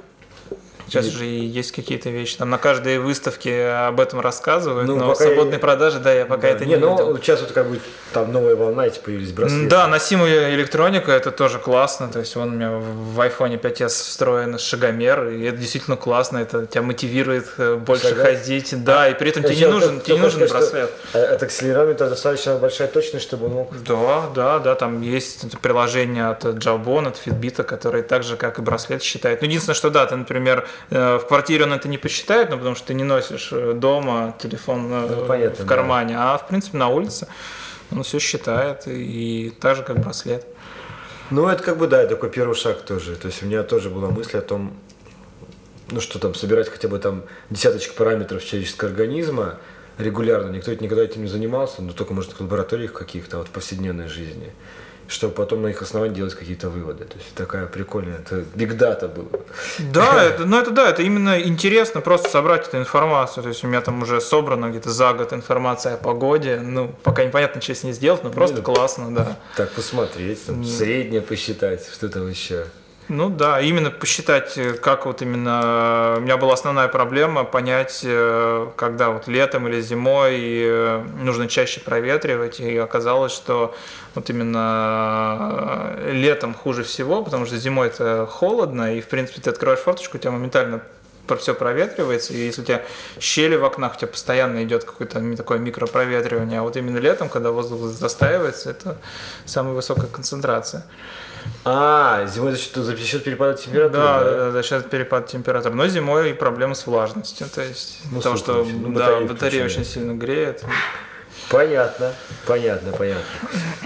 S5: Сейчас же и есть какие-то вещи. Там на каждой выставке об этом рассказывают,
S2: Ну,
S5: но
S2: пока
S5: свободной
S2: я-
S5: продажи, да, я пока это не,
S2: не, ну
S5: видел.
S2: сейчас вот как бы там новая волна, эти появились браслеты.
S5: Да, носимая электроника, это тоже классно. То есть он у меня в iPhone 5s встроен шагомер, и это действительно классно. Это тебя мотивирует э, больше
S2: Шагать?
S5: ходить. Да, и при этом тебе не нужен, тебе не нужен браслет.
S2: что, э, От акселерометра достаточно большая точность, чтобы он мог...
S5: Да, да, да, там есть это приложение от Jawbone, от Fitbit, которые так же, как и браслет, считают. Ну, единственное, что да, ты, например, в квартире он это не посчитает, ну, потому что ты не носишь э, дома телефон э,
S2: Ну, понятно,
S5: в
S2: да.
S5: кармане, а, в принципе, на улице он все считает, и так же, как браслет.
S2: Ну, это как бы, да, такой первый шаг тоже. То есть у меня тоже была мысль о том, ну, что там, собирать хотя бы там десяточку параметров человеческого организма регулярно. Никто ведь никогда этим не занимался, но только, может, в лабораториях каких-то, вот в повседневной жизни. Чтобы потом на их основании делать какие-то выводы. То есть такая прикольная, это биг дата было.
S5: Да, это, ну это да, это именно интересно просто собрать эту информацию. То есть у меня там уже собрана где-то за год информация о погоде. Ну, пока непонятно, что с ней сделать, но просто
S2: Ну,
S5: классно, да.
S2: Так посмотреть, там, среднее посчитать, что там еще.
S5: Ну да, именно посчитать, э, как вот именно... У меня была основная проблема понять, э, когда вот летом или зимой э, нужно чаще проветривать. И оказалось, что вот именно э, летом хуже всего, потому что зимой это холодно, и в принципе ты открываешь форточку, у тебя моментально все проветривается, и если у тебя щели в окнах, у тебя постоянно идет какое-то такое микропроветривание, а вот именно летом, когда воздух застаивается, это самая высокая концентрация.
S2: А, зимой за счет, за счет перепада температуры,
S5: Да,
S2: да?
S5: да, за счет перепада температур. Но зимой и проблемы с влажностью. То есть
S2: Ну,
S5: потому что.
S2: Ну,
S5: да,
S2: батареи
S5: батарея очень сильно греет.
S2: Понятно, понятно, понятно.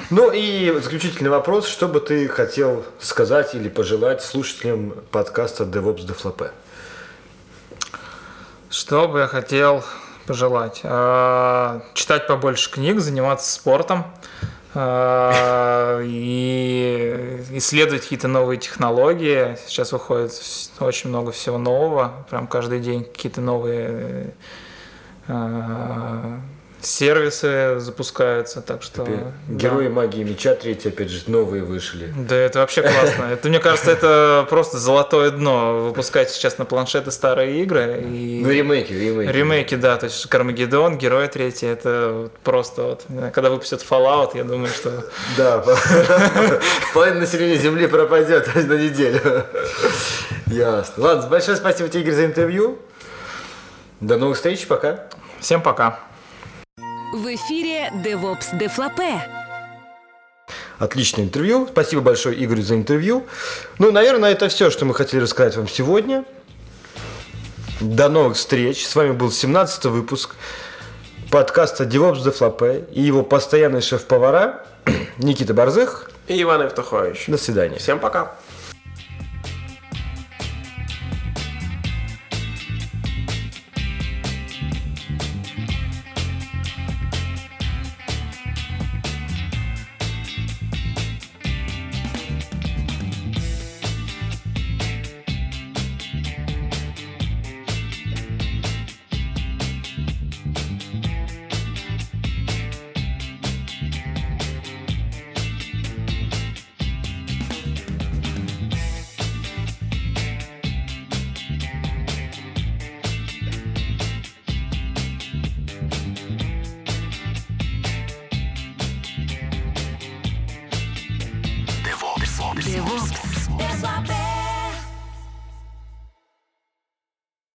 S2: Ну и заключительный вопрос, что бы ты хотел сказать или пожелать слушателям подкаста DevOps Deflopé?
S5: Что бы я хотел пожелать? А, Читать побольше книг, заниматься спортом и исследовать какие-то новые технологии. Сейчас выходит очень много всего нового, прям каждый день какие-то новые а, сервисы запускаются, так что да.
S2: Герои магии меча третий, опять же, новые вышли.
S5: Да, это вообще классно. Это, мне кажется, это просто золотое дно. Выпускать сейчас на планшеты старые игры и
S2: Ну, ремейки, ремейки.
S5: ремейки, да. То есть Кармагеддон, Герой третий, это просто вот. Когда выпустят Fallout, я думаю, что
S2: Да, половина населения Земли пропадет на неделю. Ясно. Ладно, большое спасибо тебе, Игорь, за интервью. До новых встреч, пока.
S5: всем пока.
S4: В эфире DevOps Deflopé.
S2: Отличное интервью. Спасибо большое Игорю за интервью. Ну, наверное, это все, что мы хотели рассказать вам сегодня. До новых встреч. С вами был 17 выпуск подкаста DevOps Deflopé и его постоянный шеф-повара Никита Борзых.
S3: И Иван Евтухович.
S2: До свидания.
S3: Всем пока.